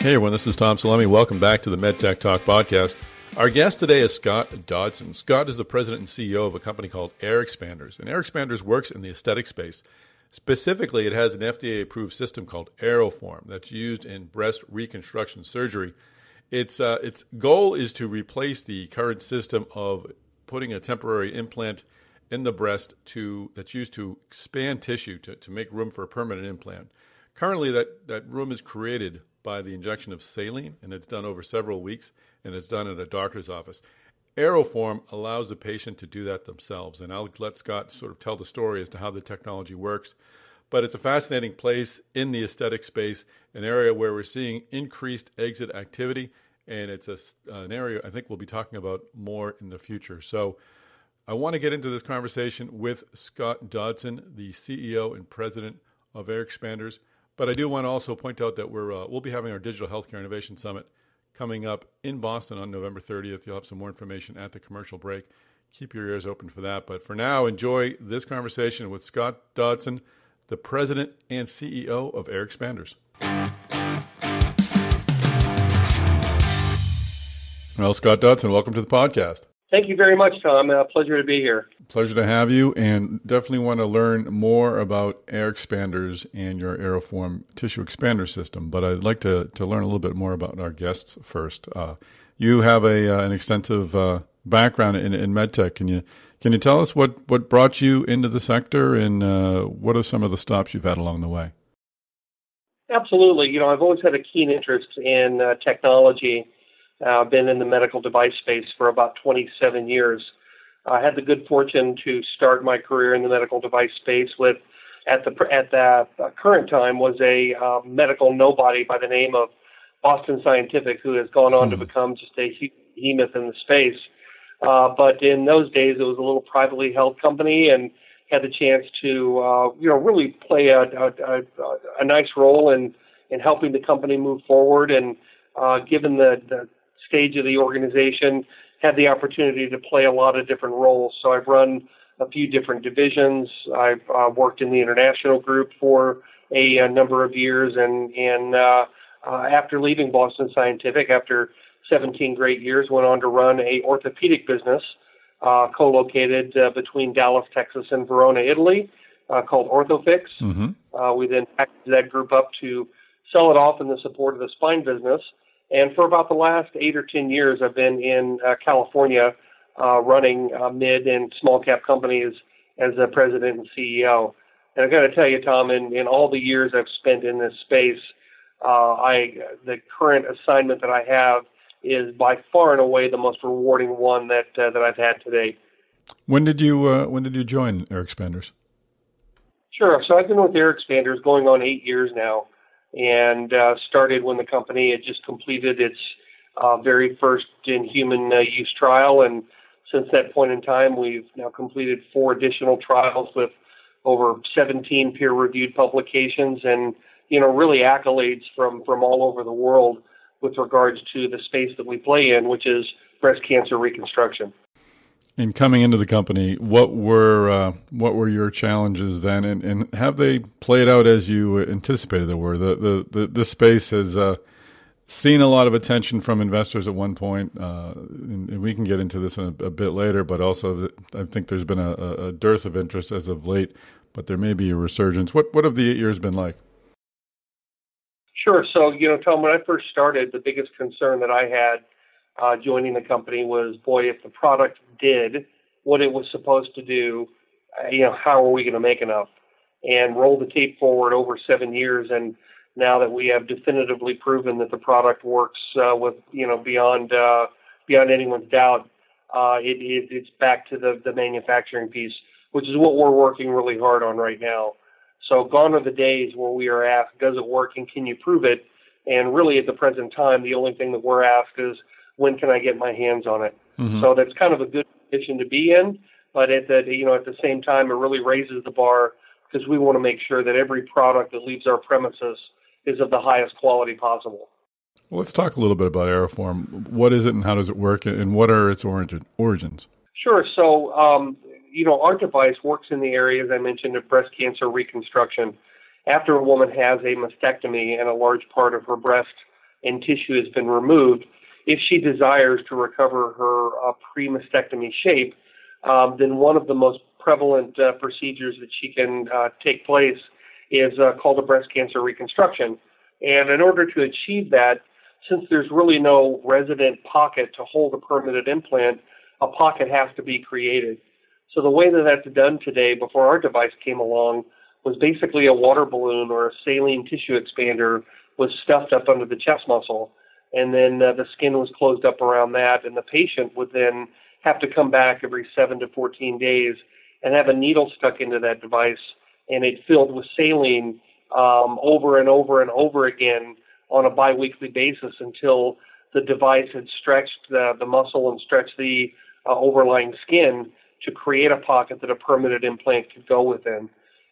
Hey everyone, this is Tom Salemi. Welcome back to the MedTech Talk podcast. Our guest today is Scott Dodson. Scott is the president and CEO of a company called AirXpanders. And AirXpanders works in the aesthetic space. Specifically, it has an FDA approved system called Aeroform that's used in breast reconstruction surgery. Its, uh, its goal is to replace the current system of putting a temporary implant in the breast to, that's used to expand tissue to, to make room for a permanent implant. Currently, that, that room is created by the injection of saline, and it's done over several weeks, and it's done at a doctor's office. Aeroform allows the patient to do that themselves, and I'll let Scott sort of tell the story as to how the technology works. But it's a fascinating place in the aesthetic space, an area where we're seeing increased exit activity, and it's a, an area I think we'll be talking about more in the future. So I want to get into this conversation with Scott Dodson, the CEO and president of AirXpanders. But I do want to also point out that we're uh, we'll be having our Digital Healthcare Innovation Summit coming up in Boston on November 30th. You'll have some more information at the commercial break. Keep your ears open for that. But for now, enjoy this conversation with Scott Dodson, the president and CEO of AirXpanders. Well, Scott Dodson, welcome to the podcast. Thank you very much, Tom. A pleasure to be here. Pleasure to have you, and definitely want to learn more about AirXpanders and your Aeroform tissue expander system. But I'd like to, to learn a little bit more about our guests first. Uh, you have a uh, an extensive uh, background in, in medtech. Can you can you tell us what, what brought you into the sector, and uh, what are some of the stops you've had along the way? Absolutely. You know, I've always had a keen interest in uh, technology uh, I've been in the medical device space for about 27 years. I had the good fortune to start my career in the medical device space with, at the at the current time, was a uh, medical nobody by the name of Boston Scientific, who has gone on to hmm. become just a behemoth in the space. Uh, but in those days, it was a little privately held company, and had the chance to, uh, you know, really play a, a, a, a nice role in in helping the company move forward. And uh, given the, the stage of the organization, had the opportunity to play a lot of different roles. So I've run a few different divisions. I've uh, worked in the international group for a, a number of years, and and uh, uh, after leaving Boston Scientific, after 17 great years, went on to run a orthopedic business uh, co-located uh, between Dallas, Texas, and Verona, Italy, uh, called Orthofix. Mm-hmm. Uh, we then packaged that group up to sell it off in the support of the spine business. And for about the last eight or 10 years, I've been in uh, California uh, running uh, mid and small cap companies as a president and CEO. And I've got to tell you, Tom, in, in all the years I've spent in this space, uh, I the current assignment that I have is by far and away the most rewarding one that uh, that I've had to date. When did you uh, when did you join AirXpanders? Sure. So I've been with AirXpanders going on eight years now and uh, started when the company had just completed its uh, very first in human uh, use trial. And since that point in time, we've now completed four additional trials with over 17 peer reviewed publications and, you know, really accolades from, from all over the world with regards to the space that we play in, which is breast cancer reconstruction. In coming into the company, what were uh, what were your challenges then, and, and have they played out as you anticipated they were? The the, the this space has uh, seen a lot of attention from investors at one point, uh, and, and, we can get into this a, a, bit later. But also, I think there's been a, a, dearth of interest as of late, but there may be a resurgence. What what have the eight years been like? Sure. So you know, Tom, when I first started, the biggest concern that I had uh, joining the company was, boy, if the product did what it was supposed to do, uh, you know, how are we going to make enough? And roll the tape forward over seven years, and now that we have definitively proven that the product works uh, with, you know, beyond uh, beyond anyone's doubt, uh, it, it, it's back to the, the manufacturing piece, which is what we're working really hard on right now. So gone are the days where we are asked, does it work and can you prove it? And really at the present time, the only thing that we're asked is, when can I get my hands on it? Mm-hmm. So that's kind of a good position to be in, but at the you know at the same time it really raises the bar because we want to make sure that every product that leaves our premises is of the highest quality possible. Well, let's talk a little bit about Aeroform. What is it and how does it work, and what are its origin, origins? Sure. So, um, you know, our device works in the area, as I mentioned of breast cancer reconstruction. After a woman has a mastectomy and a large part of her breast and tissue has been removed, if she desires to recover her uh, pre-mastectomy shape, um, then one of the most prevalent uh, procedures that she can uh, take place is uh, called a breast cancer reconstruction. And in order to achieve that, since there's really no resident pocket to hold a permanent implant, a pocket has to be created. So the way that that's done today, before our device came along, was basically a water balloon or a saline tissue expander was stuffed up under the chest muscle, and then uh, the skin was closed up around that, and the patient would then have to come back every seven to 14 days and have a needle stuck into that device, and it filled with saline um, over and over and over again on a biweekly basis until the device had stretched the, the muscle and stretched the uh, overlying skin to create a pocket that a permanent implant could go within.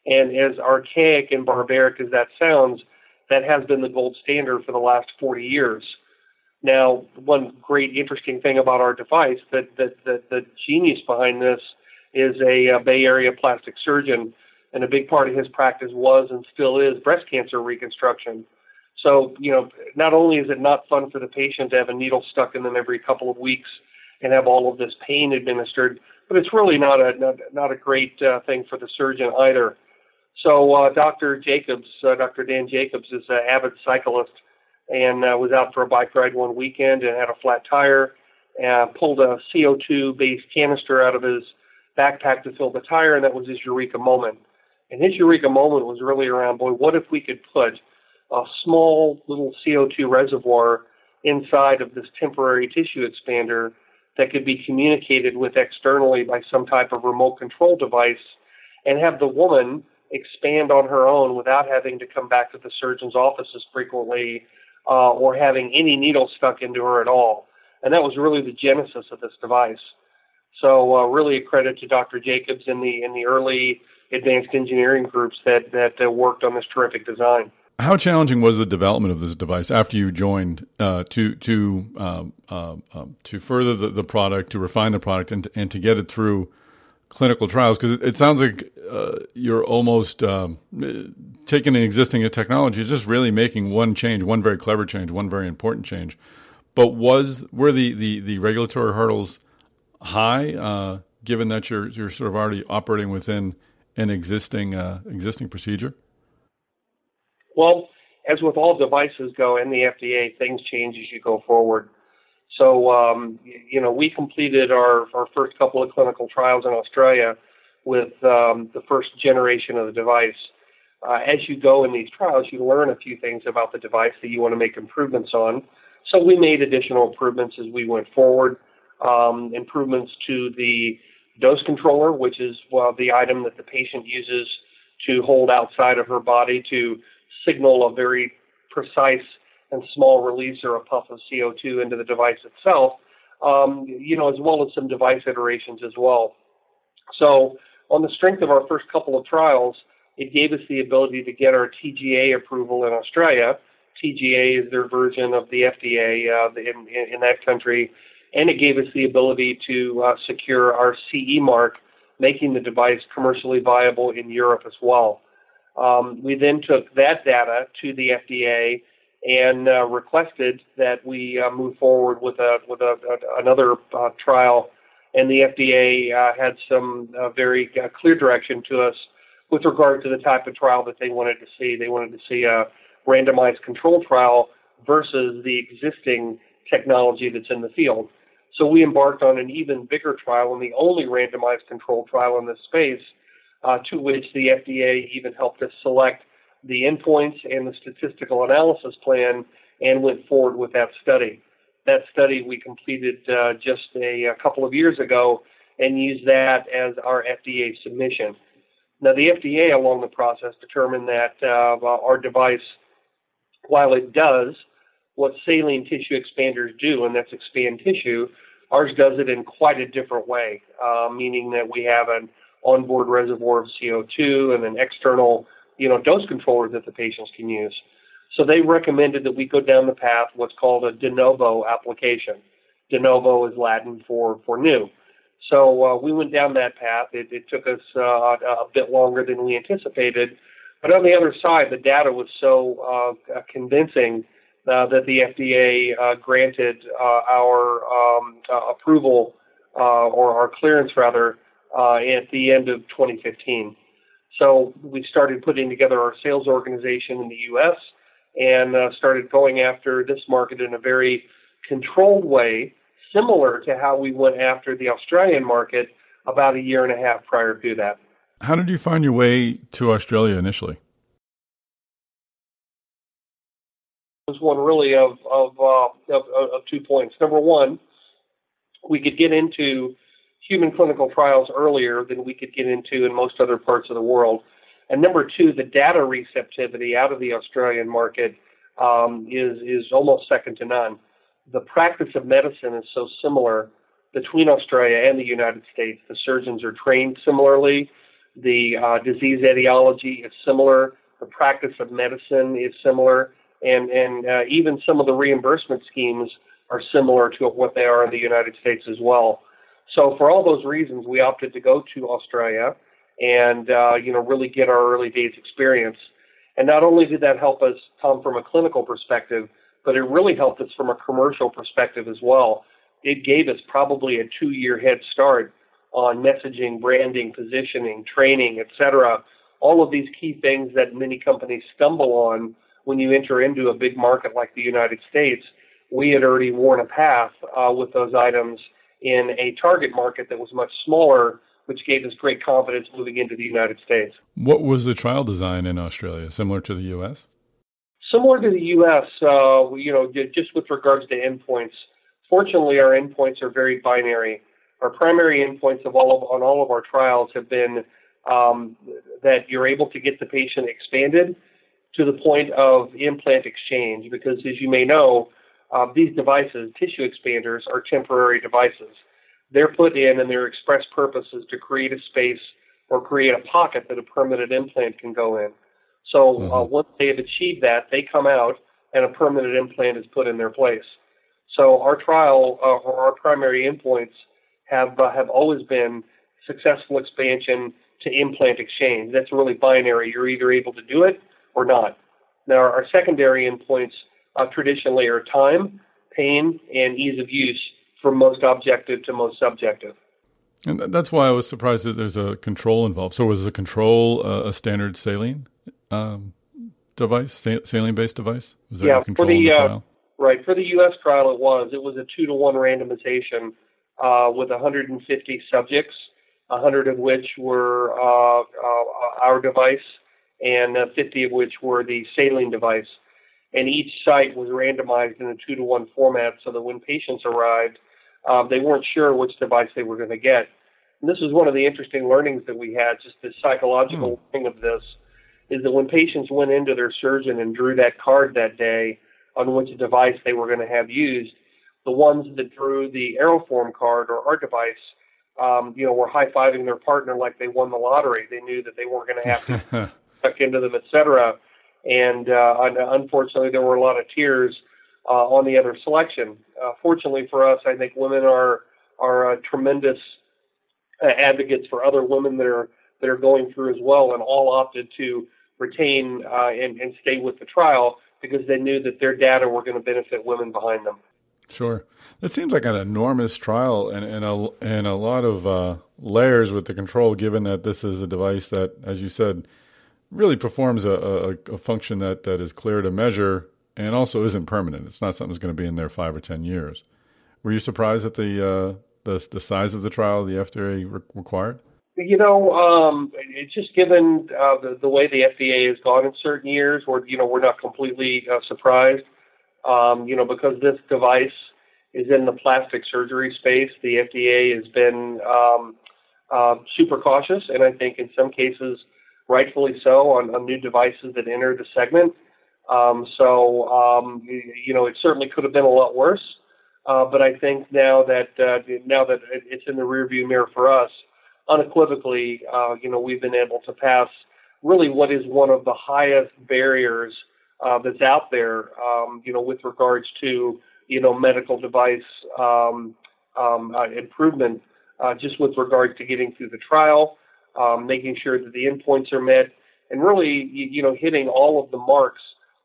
And as archaic and barbaric as that sounds, that has been the gold standard for the last 40 years. Now, one great interesting thing about our device that, that, that the genius behind this is a, a Bay Area plastic surgeon, and a big part of his practice was and still is breast cancer reconstruction. So, you know, not only is it not fun for the patient to have a needle stuck in them every couple of weeks and have all of this pain administered, but it's really not a not, not a great uh, thing for the surgeon either. So, uh, Dr. Jacobs, uh, Dr. Dan Jacobs, is an avid cyclist and uh, was out for a bike ride one weekend and had a flat tire and pulled a CO2 based canister out of his backpack to fill the tire, and that was his eureka moment. And his eureka moment was really around, boy, what if we could put a small little CO2 reservoir inside of this temporary tissue expander that could be communicated with externally by some type of remote control device and have the woman expand on her own without having to come back to the surgeon's office as frequently uh, or having any needle stuck into her at all. And that was really the genesis of this device. So uh, really a credit to Dr. Jacobs and the in the early advanced engineering groups that that uh, worked on this terrific design. How challenging was the development of this device after you joined uh, to to um, uh, um, to further the, the, product, to refine the product, and to, and to get it through clinical trials? Because it, it, sounds like uh, you're almost um, taking an existing technology, just really making one change, one very clever change, one very important change. But was were the the, the regulatory hurdles high, uh, given that you're you're sort of already operating within an existing uh, existing procedure? Well, as with all devices go in the FDA, things change as you go forward. So, um, you know, we completed our, our first couple of clinical trials in Australia with um, the first generation of the device. Uh, as you go in these trials, you learn a few things about the device that you want to make improvements on. So we made additional improvements as we went forward. Um, improvements to the dose controller, which is well, the item that the patient uses to hold outside of her body to signal a very precise and small release or a puff of CO2 into the device itself, um, you know, as well as some device iterations as well. So, on the strength of our first couple of trials, it gave us the ability to get our TGA approval in Australia. TGA is their version of the FDA uh, in, in, that country, and it gave us the ability to uh, secure our CE mark, making the device commercially viable in Europe as well. Um, we then took that data to the FDA and uh, requested that we uh, move forward with a with a, a another uh, trial, and the FDA uh, had some uh, very uh, clear direction to us with regard to the type of trial that they wanted to see. They wanted to see a randomized control trial versus the existing technology that's in the field. So we embarked on an even bigger trial and the only randomized control trial in this space uh, to which the FDA even helped us select the endpoints and the statistical analysis plan and went forward with that study. That study we completed uh, just a, a, couple of years ago and used that as our FDA submission. Now, the FDA along the process determined that uh, our device, while it does what saline tissue expanders do, and that's expand tissue, ours does it in quite a different way, uh, meaning that we have an onboard reservoir of CO2 and an external, you know, dose controller that the patients can use. So they recommended that we go down the path what's called a de novo application. De novo is Latin for for new. So uh, we went down that path. It, it took us uh, a bit longer than we anticipated, but on the other side, the data was so uh, convincing uh, that the FDA uh, granted uh, our um, approval or our clearance rather at the end of 2015. So we started putting together our sales organization in the U.S. and started going after this market in a very controlled way, similar to how we went after the Australian market about a year and a half prior to that. How did you find your way to Australia initially? was one really of of, uh, of, of two points. Number one, we could get into human clinical trials earlier than we could get into in most other parts of the world. And number two, the data receptivity out of the Australian market um, is is almost second to none. The practice of medicine is so similar between Australia and the United States. The surgeons are trained similarly. The uh, disease etiology is similar. The practice of medicine is similar and and uh, even some of the reimbursement schemes are similar to what they are in the United States as well. So for all those reasons, we opted to go to Australia and uh, you know really get our early days experience. And not only did that help us, Tom, from a clinical perspective, but it really helped us from a commercial perspective as well. It gave us probably a two-year head start on messaging, branding, positioning, training, etc. All of these key things that many companies stumble on when you enter into a big market like the United States, we had already worn a path uh, with those items in a target market that was much smaller, which gave us great confidence moving into the United States. What was the trial design in Australia? Similar to the U.S.? Similar to the U.S., uh, you know, just with regards to endpoints. Fortunately, our endpoints are very binary. Our primary endpoints of all of, on all of our trials have been um, that you're able to get the patient expanded to the point of implant exchange because, as you may know, uh, these devices, tissue expanders, are temporary devices. They're put in and their express purpose is to create a space or create a pocket that a permanent implant can go in. So uh, mm-hmm. once they have achieved that, they come out and a permanent implant is put in their place. So our trial uh, or our primary endpoints have uh, have always been successful expansion to implant exchange. That's really binary. You're either able to do it or not. Now, our secondary endpoints uh, traditionally are time, pain, and ease of use from most objective to most subjective. And that's why I was surprised that there's a control involved. So, was the control uh, a standard saline um, device, saline-based device? Was there yeah, for the, the uh, right for the U.S. trial, it was. It was a two to one randomization uh, with 150 subjects, 100 of which were uh, uh, our device, and uh, 50 of which were the saline device. And each site was randomized in a two to one format so that when patients arrived, um, they weren't sure which device they were going to get. And this is one of the interesting learnings that we had, just the psychological mm. thing of this, is that when patients went into their surgeon and drew that card that day on which device they were going to have used, the ones that drew the Aeroform card or our device um, you know, were high fiving their partner like they won the lottery. They knew that they weren't going to have to stuck into them, etc. And uh, unfortunately, there were a lot of tears on the other selection. Uh, fortunately for us, I think women are are uh, tremendous uh, advocates for other women that are that are going through as well, and all opted to retain uh, and, and stay with the trial because they knew that their data were going to benefit women behind them. Sure, that seems like an enormous trial and, and a and a lot of uh, layers with the control. Given that this is a device that, as you said, really performs a, a, a, function that, that is clear to measure and also isn't permanent. It's not something that's going to be in there five or ten years. Were you surprised at the uh, the, the size of the trial the FDA re- required? You know, um, it's just given uh, the, the way the FDA has gone in certain years, where you know we're not completely uh, surprised. Um, you know, because this device is in the plastic surgery space, the FDA has been um, uh, super cautious, and I think in some cases rightfully so, on, on new devices that enter the segment. Um, so, um, you, know, it certainly could have been a lot worse. Uh, but I think now that uh, now that it's in the rearview mirror for us, unequivocally, uh, you know, we've been able to pass really what is one of the highest barriers uh, that's out there, um, you know, with regards to you know medical device um, um, uh, improvement, uh, just with regards to getting through the trial, um, making sure that the endpoints are met, and really, you, you know, hitting all of the marks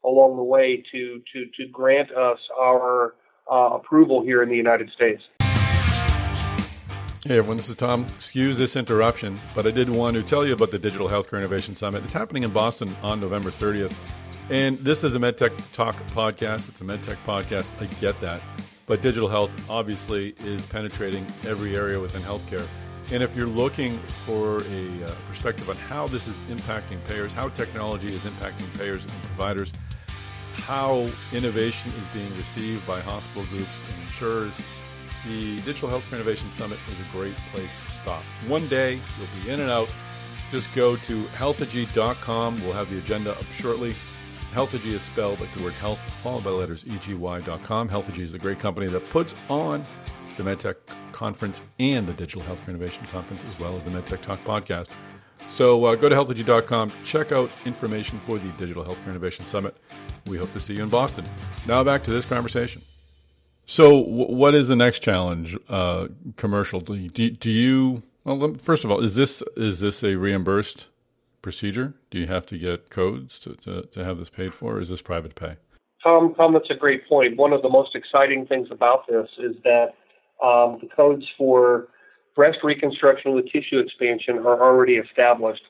along the way to to to grant us our uh, approval here in the United States. Hey everyone, this is Tom. Excuse this interruption, but I did want to tell you about the Digital Healthcare Innovation Summit. It's happening in Boston on November 30th. And this is a MedTech Talk podcast. It's a MedTech podcast. I get that. But digital health obviously is penetrating every area within healthcare. And if you're looking for a uh, perspective on how this is impacting payers, how technology is impacting payers and providers, how innovation is being received by hospital groups and insurers, the Digital Healthcare Innovation Summit is a great place to stop. One day, you'll be in and out. Just go to healthegy.com. We'll have the agenda up shortly. Healthegy is spelled like the word health, followed by letters EGY.com. Healthegy is a great company that puts on the MedTech Conference and the Digital Healthcare Innovation Conference, as well as the MedTech Talk podcast. So uh, go to healthegy.com, check out information for the Digital Healthcare Innovation Summit. We hope to see you in Boston. Now back to this conversation. So, w- what is the next challenge? Uh, commercial? Do, do you? Well, first of all, is this is this a reimbursed procedure? Do you have to get codes to, to, to have this paid for, or is this private pay? Tom, Tom, that's a great point. One of the most exciting things about this is that um, the codes for breast reconstruction with tissue expansion are already established.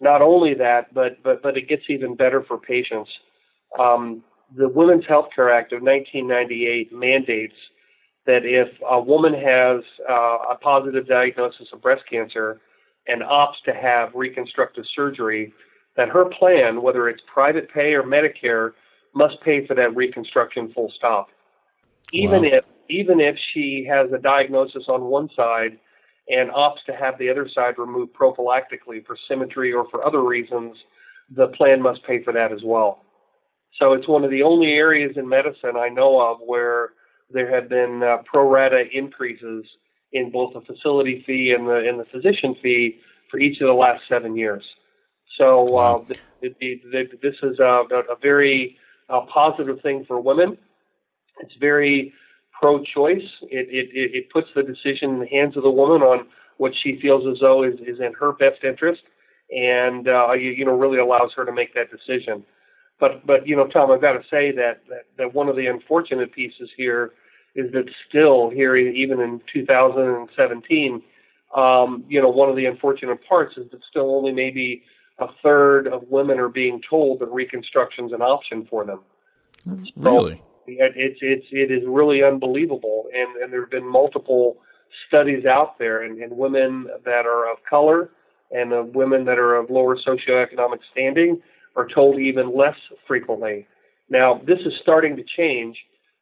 Not only that, but but but it gets even better for patients. Um, the Women's Health Care Act of 1998 mandates that if a woman has uh, a positive diagnosis of breast cancer and opts to have reconstructive surgery, that her plan, whether it's private pay or Medicare, must pay for that reconstruction full stop. Even wow. if even if she has a diagnosis on one side and opts to have the other side removed prophylactically for symmetry or for other reasons, the plan must pay for that as well. So it's one of the only areas in medicine I know of where there have been uh, pro rata increases in both the facility fee and the and the physician fee for each of the last seven years. So uh, this is a, a very uh, positive thing for women. It's very pro-choice. It, it, it puts the decision in the hands of the woman on what she feels as though is, is in her best interest, and uh, you, you know really allows her to make that decision. But but you know, Tom, I've got to say that, that that one of the unfortunate pieces here is that still here, even in 2017, um, you know, one of the unfortunate parts is that still only maybe a third of women are being told that reconstruction is an option for them. Really? So it's it's it is really unbelievable, and and there have been multiple studies out there, and, and women that are of color and uh, women that are of lower socioeconomic standing are told even less frequently. Now, this is starting to change.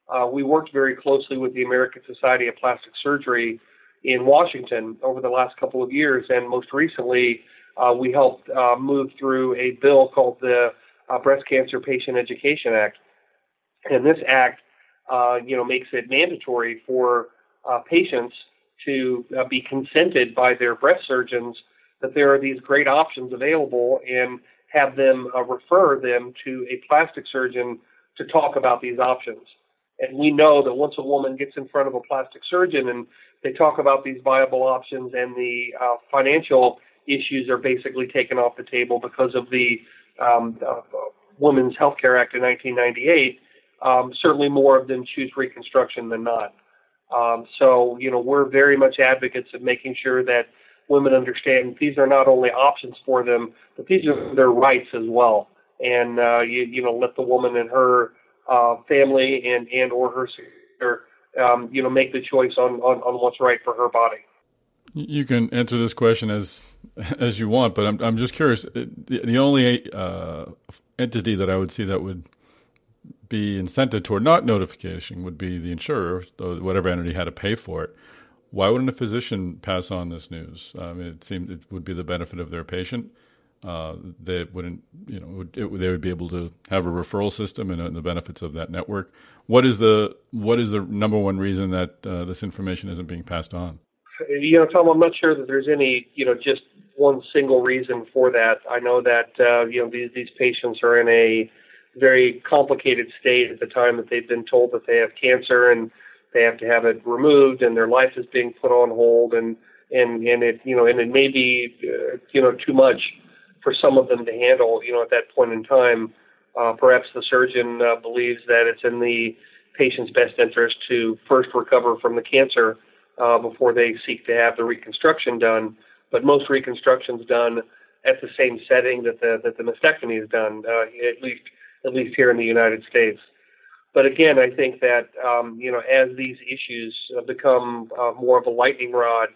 Uh, we worked very closely with the American Society of Plastic Surgery in Washington over the last couple of years, and most recently, uh, we helped uh, move through a bill called the uh, Breast Cancer Patient Education Act. And this act, uh, you know, makes it mandatory for uh, patients to be consented by their breast surgeons that there are these great options available and have them uh, refer them to a plastic surgeon to talk about these options. And we know that once a woman gets in front of a plastic surgeon and they talk about these viable options and the uh, financial issues are basically taken off the table because of the um, uh, Women's Health Care Act of 1998, um, certainly more of them choose reconstruction than not. Um, so, you know, we're very much advocates of making sure that women understand these are not only options for them, but these are their rights as well. And uh, you, you know, let the woman and her uh, family and and or her sister, um, you know, make the choice on, on on what's right for her body. You can answer this question as as you want, but I'm I'm just curious. The, the only uh, entity that I would see that would be incented toward not notification would be the insurer, whatever entity had to pay for it. Why wouldn't a physician pass on this news? It seemed it would be the benefit of their patient. Uh, they wouldn't, you know, it, they would be able to have a referral system and, and, the benefits of that network. What is the what is the number one reason that uh, this information isn't being passed on? You know, Tom, I'm not sure that there's any, you know, just one single reason for that. I know that uh, you know these these patients are in a very complicated state at the time that they've been told that they have cancer and they have to have it removed and their life is being put on hold and and and it you know and it may be uh, you know too much for some of them to handle you know at that point in time Uh, perhaps the surgeon uh, believes that it's in the patient's best interest to first recover from the cancer uh, before they seek to have the reconstruction done. But most reconstructions done at the same setting that the that the mastectomy is done, uh, at least at least here in the United States. But again, I think that um, you know as these issues become uh, more of a lightning rod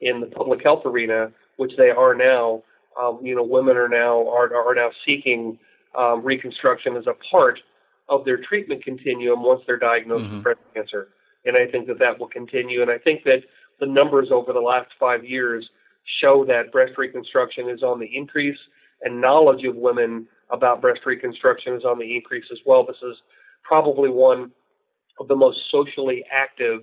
in the public health arena, which they are now, um, you know, women are now are are now seeking um, reconstruction as a part of their treatment continuum once they're diagnosed mm-hmm. with breast cancer. And I think that that will continue. And I think that the numbers over the last five years show that breast reconstruction is on the increase, and knowledge of women about breast reconstruction is on the increase as well. This is probably one of the most socially active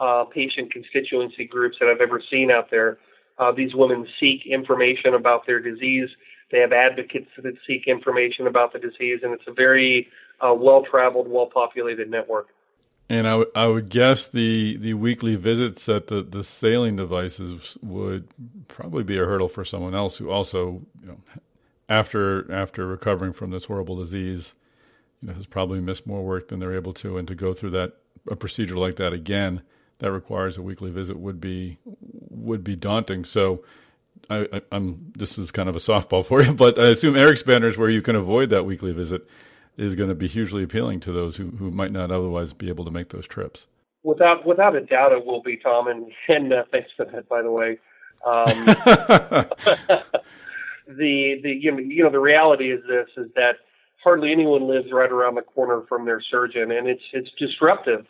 uh, patient constituency groups that I've ever seen out there. Uh, these women seek information about their disease. They have advocates that seek information about the disease, and it's a very uh, well traveled, well populated network. And I, w- I would guess the, the weekly visits at the, the saline devices would probably be a hurdle for someone else who also, you know, after after recovering from this horrible disease, you know, has probably missed more work than they're able to, and to go through that a procedure like that again that requires a weekly visit would be would be daunting. So, I, am this is kind of a softball for you, but I assume AirXpanders where you can avoid that weekly visit is going to be hugely appealing to those who, who might not otherwise be able to make those trips. Without without a doubt, it will be Tom, and, and uh, thanks for that, by the way. Um, the the you know, you know the reality is this is that hardly anyone lives right around the corner from their surgeon, and it's it's disruptive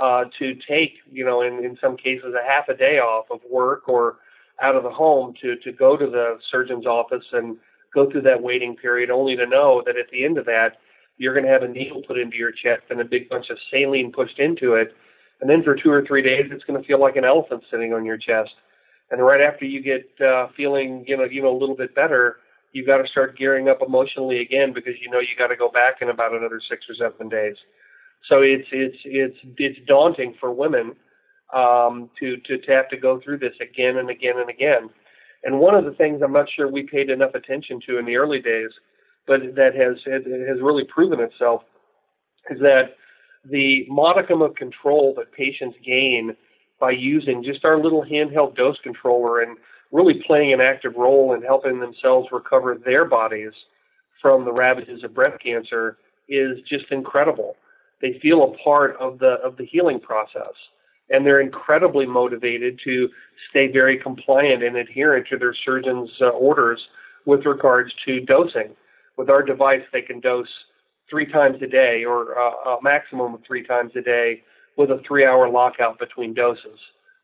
uh, to take you know in in some cases a half a day off of work or out of the home to to go to the surgeon's office and go through that waiting period, only to know that at the end of that you're going to have a needle put into your chest and a big bunch of saline pushed into it. And then for two or three days, it's going to feel like an elephant sitting on your chest. And right after you get uh, feeling, you know, you know, a little bit better, you got to start gearing up emotionally again because you know you got to go back in about another six or seven days. So it's it's it's it's daunting for women um, to, to to have to go through this again and again and again. And one of the things I'm not sure we paid enough attention to in the early days but that has has really proven itself is that the modicum of control that patients gain by using just our little handheld dose controller and really playing an active role in helping themselves recover their bodies from the ravages of breast cancer is just incredible. They feel a part of the of the healing process and they're incredibly motivated to stay very compliant and adherent to their surgeon's uh, orders with regards to dosing with our device, they can dose three times a day or uh, a maximum of three times a day with a three hour lockout between doses.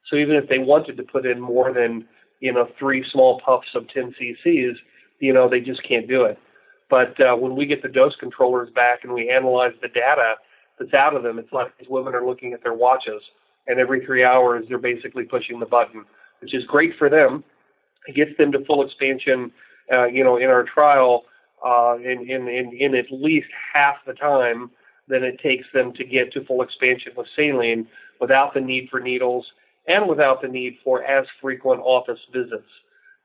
So even if they wanted to put in more than, you know, three small puffs of 10 cc's, you know, they just can't do it. But uh, when we get the dose controllers back and we analyze the data that's out of them, it's like these women are looking at their watches, and every three hours they're basically pushing the button, which is great for them. It gets them to full expansion, uh, you know, in our trial uh, in, in, in, in at least half the time than it takes them to get to full expansion with saline without the need for needles and without the need for as frequent office visits.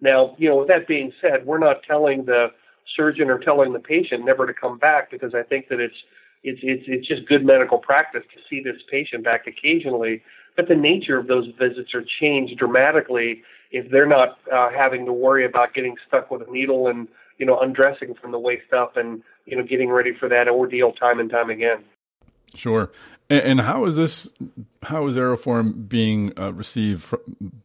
Now, you know, with that being said, we're not telling the surgeon or telling the patient never to come back because I think that it's it's it's it's just good medical practice to see this patient back occasionally. But the nature of those visits are changed dramatically if they're not uh, having to worry about getting stuck with a needle and you know, undressing from the waist up and, you know, getting ready for that ordeal time and time again. Sure. And, how is this, how is Aeroform being uh, received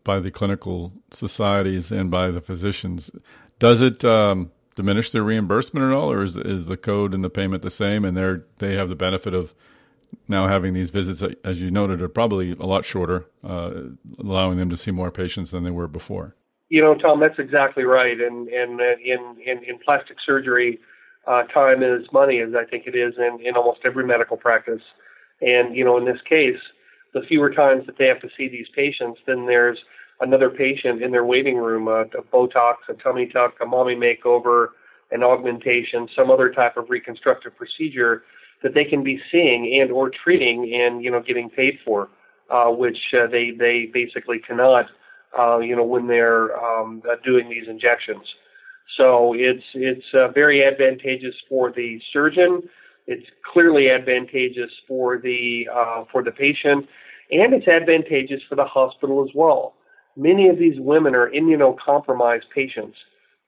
by the clinical societies and by the physicians? Does it um, diminish their reimbursement at all, or is, is the code and the payment the same and they're, they have the benefit of now having these visits, as you noted, are probably a lot shorter, uh, allowing them to see more patients than they were before? You know, Tom, that's exactly right. And and uh, in in, in plastic surgery, uh, time is money, as I think it is in in almost every medical practice. And you know, in this case, the fewer times that they have to see these patients, then there's another patient in their waiting room, a, a Botox, a tummy tuck, a mommy makeover, an augmentation, some other type of reconstructive procedure that they can be seeing and or treating and you know getting paid for, uh, which uh, they they basically cannot uh, you know, when they're um, uh, doing these injections. So it's it's uh, very advantageous for the surgeon. It's clearly advantageous for the uh, for the patient, and it's advantageous for the hospital as well. Many of these women are immunocompromised patients,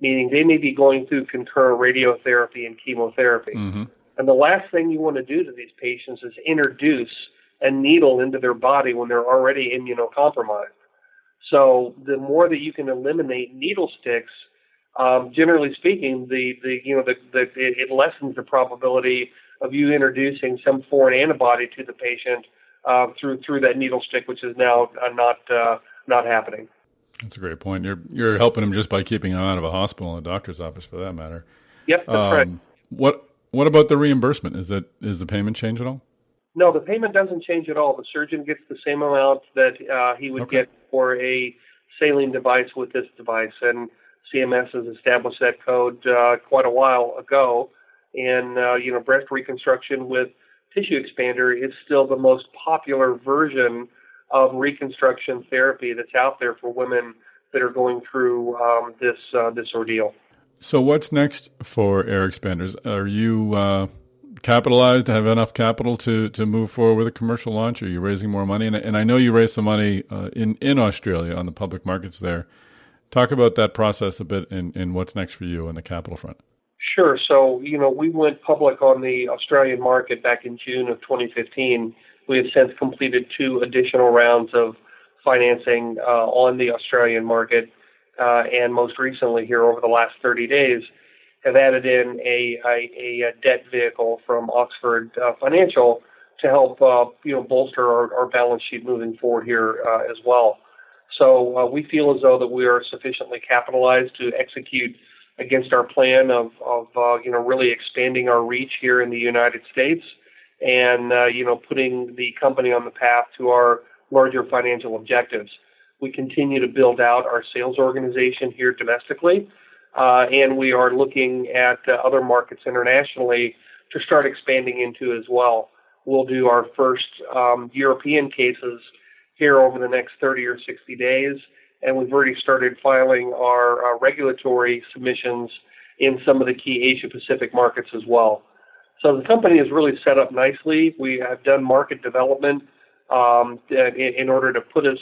meaning they may be going through concurrent radiotherapy and chemotherapy. Mm-hmm. And the last thing you want to do to these patients is introduce a needle into their body when they're already immunocompromised. So the more that you can eliminate needle sticks, um, generally speaking, the, the you know the, the it, lessens the probability of you introducing some foreign antibody to the patient uh, through through that needle stick, which is now uh, not uh, not happening. That's a great point. You're you're helping them just by keeping them out of a hospital and a doctor's office, for that matter. Yep, that's um, right. What what about the reimbursement? Is that is the payment change at all? No, the payment doesn't change at all. The surgeon gets the same amount that uh, he would okay. get for a saline device with this device, and CMS has established that code uh, quite a while ago. And uh, you know, breast reconstruction with tissue expander is still the most popular version of reconstruction therapy that's out there for women that are going through um, this uh, this ordeal. So, what's next for AirXpanders? Are you uh, capitalized? To have enough capital to to move forward with a commercial launch? Are you raising more money? And, and I know you raised some money uh, in in Australia on the public markets there. Talk about that process a bit and, and what's next for you on the capital front. Sure. So, you know, we went public on the Australian market back in June of 2015. We have since completed two additional rounds of financing uh, on the Australian market, uh, and most recently, here over the last 30 days, have added in a, a, a debt vehicle from Oxford uh, Financial to help uh, you know bolster our, our, balance sheet moving forward here uh, as well. So uh, we feel as though that we are sufficiently capitalized to execute against our plan of, of uh, you know really expanding our reach here in the United States and uh, you know putting the company on the path to our larger financial objectives. We continue to build out our sales organization here domestically, uh, and we are looking at uh, other markets internationally to start expanding into as well. We'll do our first um, European cases here over the next 30 or 60 days, and we've already started filing our uh, regulatory submissions in some of the key Asia Pacific markets as well. So the company is really set up nicely. We have done market development um, in, in order to put us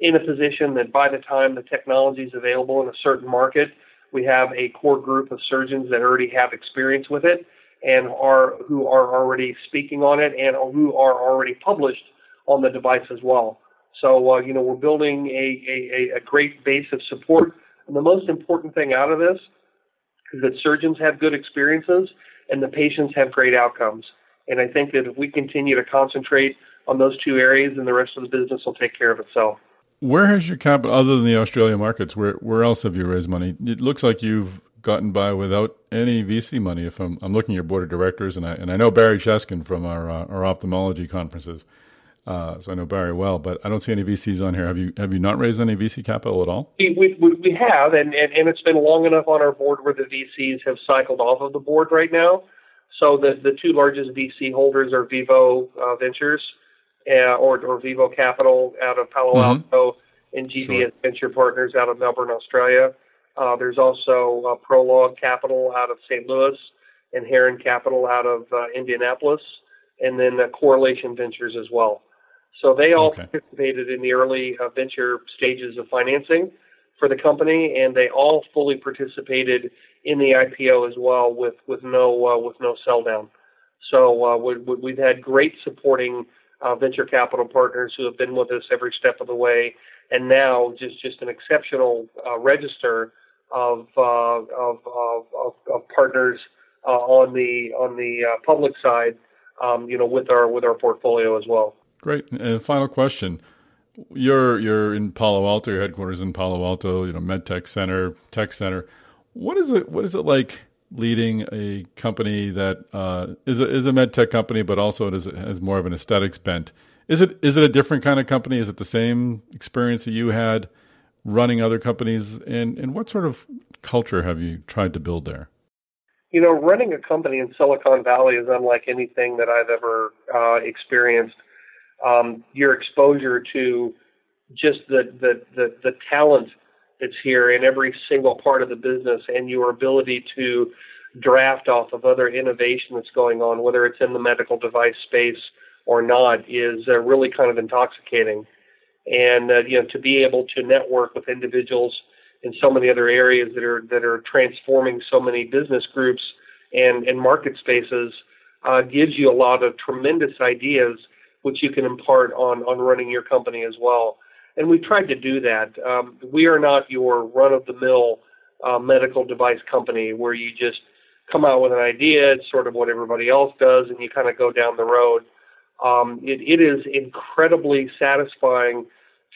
in a position that by the time the technology is available in a certain market, we have a core group of surgeons that already have experience with it and are who are already speaking on it and who are already published on the device as well. So uh, you know we're building a, a, a great base of support. And the most important thing out of this is that surgeons have good experiences and the patients have great outcomes. And I think that if we continue to concentrate on those two areas, then the rest of the business will take care of itself. Where has your capital, other than the Australian markets, where where else have you raised money? It looks like you've gotten by without any VC money. If I'm, I'm looking at your board of directors, and I and I know Barry Cheskin from our uh, our ophthalmology conferences, uh, so I know Barry well. But I don't see any VCs on here. Have you have you not raised any VC capital at all? We we, we have, and, and and it's been long enough on our board where the VCs have cycled off of the board right now. So the the two largest VC holders are Vivo uh, Ventures uh, or, or Vivo Capital out of Palo mm-hmm. Alto and GBS sure. Venture Partners out of Melbourne, Australia. Uh, there's also uh, Prologue Capital out of St. Louis and Heron Capital out of uh, Indianapolis, and then uh, Correlation Ventures as well. So they all okay. participated in the early uh, venture stages of financing for the company, and they all fully participated in the IPO as well, with with no uh, with no sell down. So we, we've had great supporting uh, venture capital partners who have been with us every step of the way, and now just just an exceptional uh, register of, uh, of, of, of, of partners uh, on the on the uh, public side, um, you know, with our with our portfolio as well. Great. And final question. You're you're in Palo Alto. Your headquarters in Palo Alto. You know, MedTech Center, Tech Center. What is it? What is it like leading a company that uh, is a, is a med tech company, but also it is, has more of an aesthetics bent. Is it is it a different kind of company? Is it the same experience that you had running other companies? And and what sort of culture have you tried to build there? You know, running a company in Silicon Valley is unlike anything that I've ever uh, experienced. Um, your exposure to just the, the, the, the talent that's here in every single part of the business and your ability to draft off of other innovation that's going on, whether it's in the medical device space or not, is uh, really kind of intoxicating. And uh, you know, to be able to network with individuals in so many other areas that are that are transforming so many business groups and and market spaces uh, gives you a lot of tremendous ideas which you can impart on on running your company as well. And we've tried to do that. Um, we are not your run of the mill uh, medical device company where you just come out with an idea, it's sort of what everybody else does, and you kind of go down the road. Um, it, it is incredibly satisfying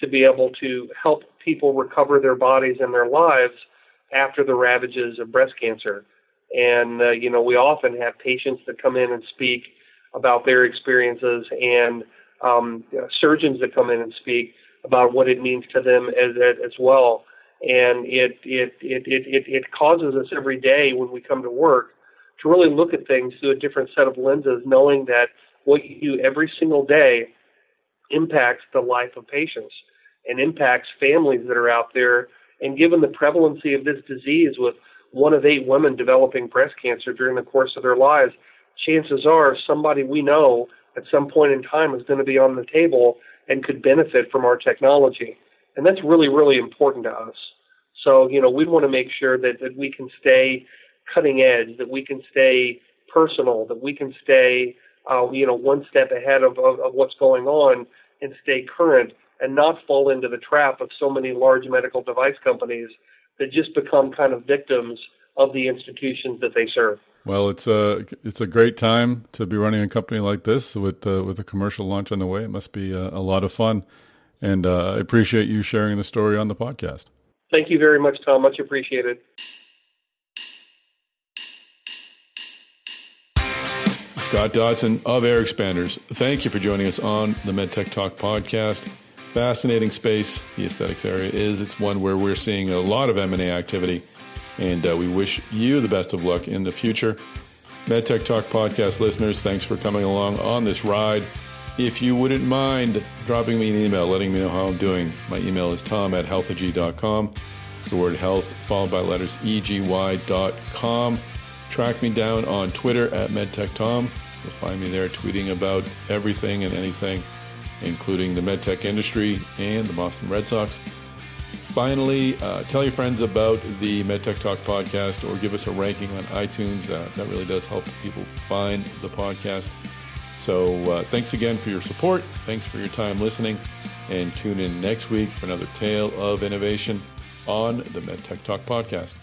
to be able to help people recover their bodies and their lives after the ravages of breast cancer. And, uh, you know, we often have patients that come in and speak about their experiences and um, surgeons that come in and speak about what it means to them as, as well. And it, it, it, it, it causes us every day when we come to work to really look at things through a different set of lenses, knowing that what you do every single day impacts the life of patients and impacts families that are out there. And given the prevalency of this disease, with one of eight women developing breast cancer during the course of their lives, chances are somebody we know at some point in time is going to be on the table and could benefit from our technology. And that's really, really important to us. So, you know, we want to make sure that, that we can stay cutting edge, that we can stay personal, that we can stay, uh, you know, one step ahead of, of, of what's going on and stay current and not fall into the trap of so many large medical device companies that just become kind of victims of the institutions that they serve. Well, it's a it's a great time to be running a company like this with uh, with a commercial launch on the way. It must be a, a lot of fun, and uh, I appreciate you sharing the story on the podcast. Thank you very much, Tom. Much appreciated. Scott Dodson of AirXpanders. Thank you for joining us on the MedTech Talk podcast. Fascinating space, the aesthetics area is. It's one where we're seeing a lot of M&A activity, and uh, we wish you the best of luck in the future. MedTech Talk podcast listeners, thanks for coming along on this ride. If you wouldn't mind dropping me an email, letting me know how I'm doing, my email is tom at healtheg.com. It's the word health followed by letters eg.com. Track me down on Twitter at MedTechTom. You'll find me there tweeting about everything and anything, including the medtech industry and the Boston Red Sox. Finally, uh, tell your friends about the MedTech Talk podcast or give us a ranking on iTunes. Uh, that really does help people find the podcast. So uh, thanks again for your support. Thanks for your time listening. And tune in next week for another tale of innovation on the MedTech Talk podcast.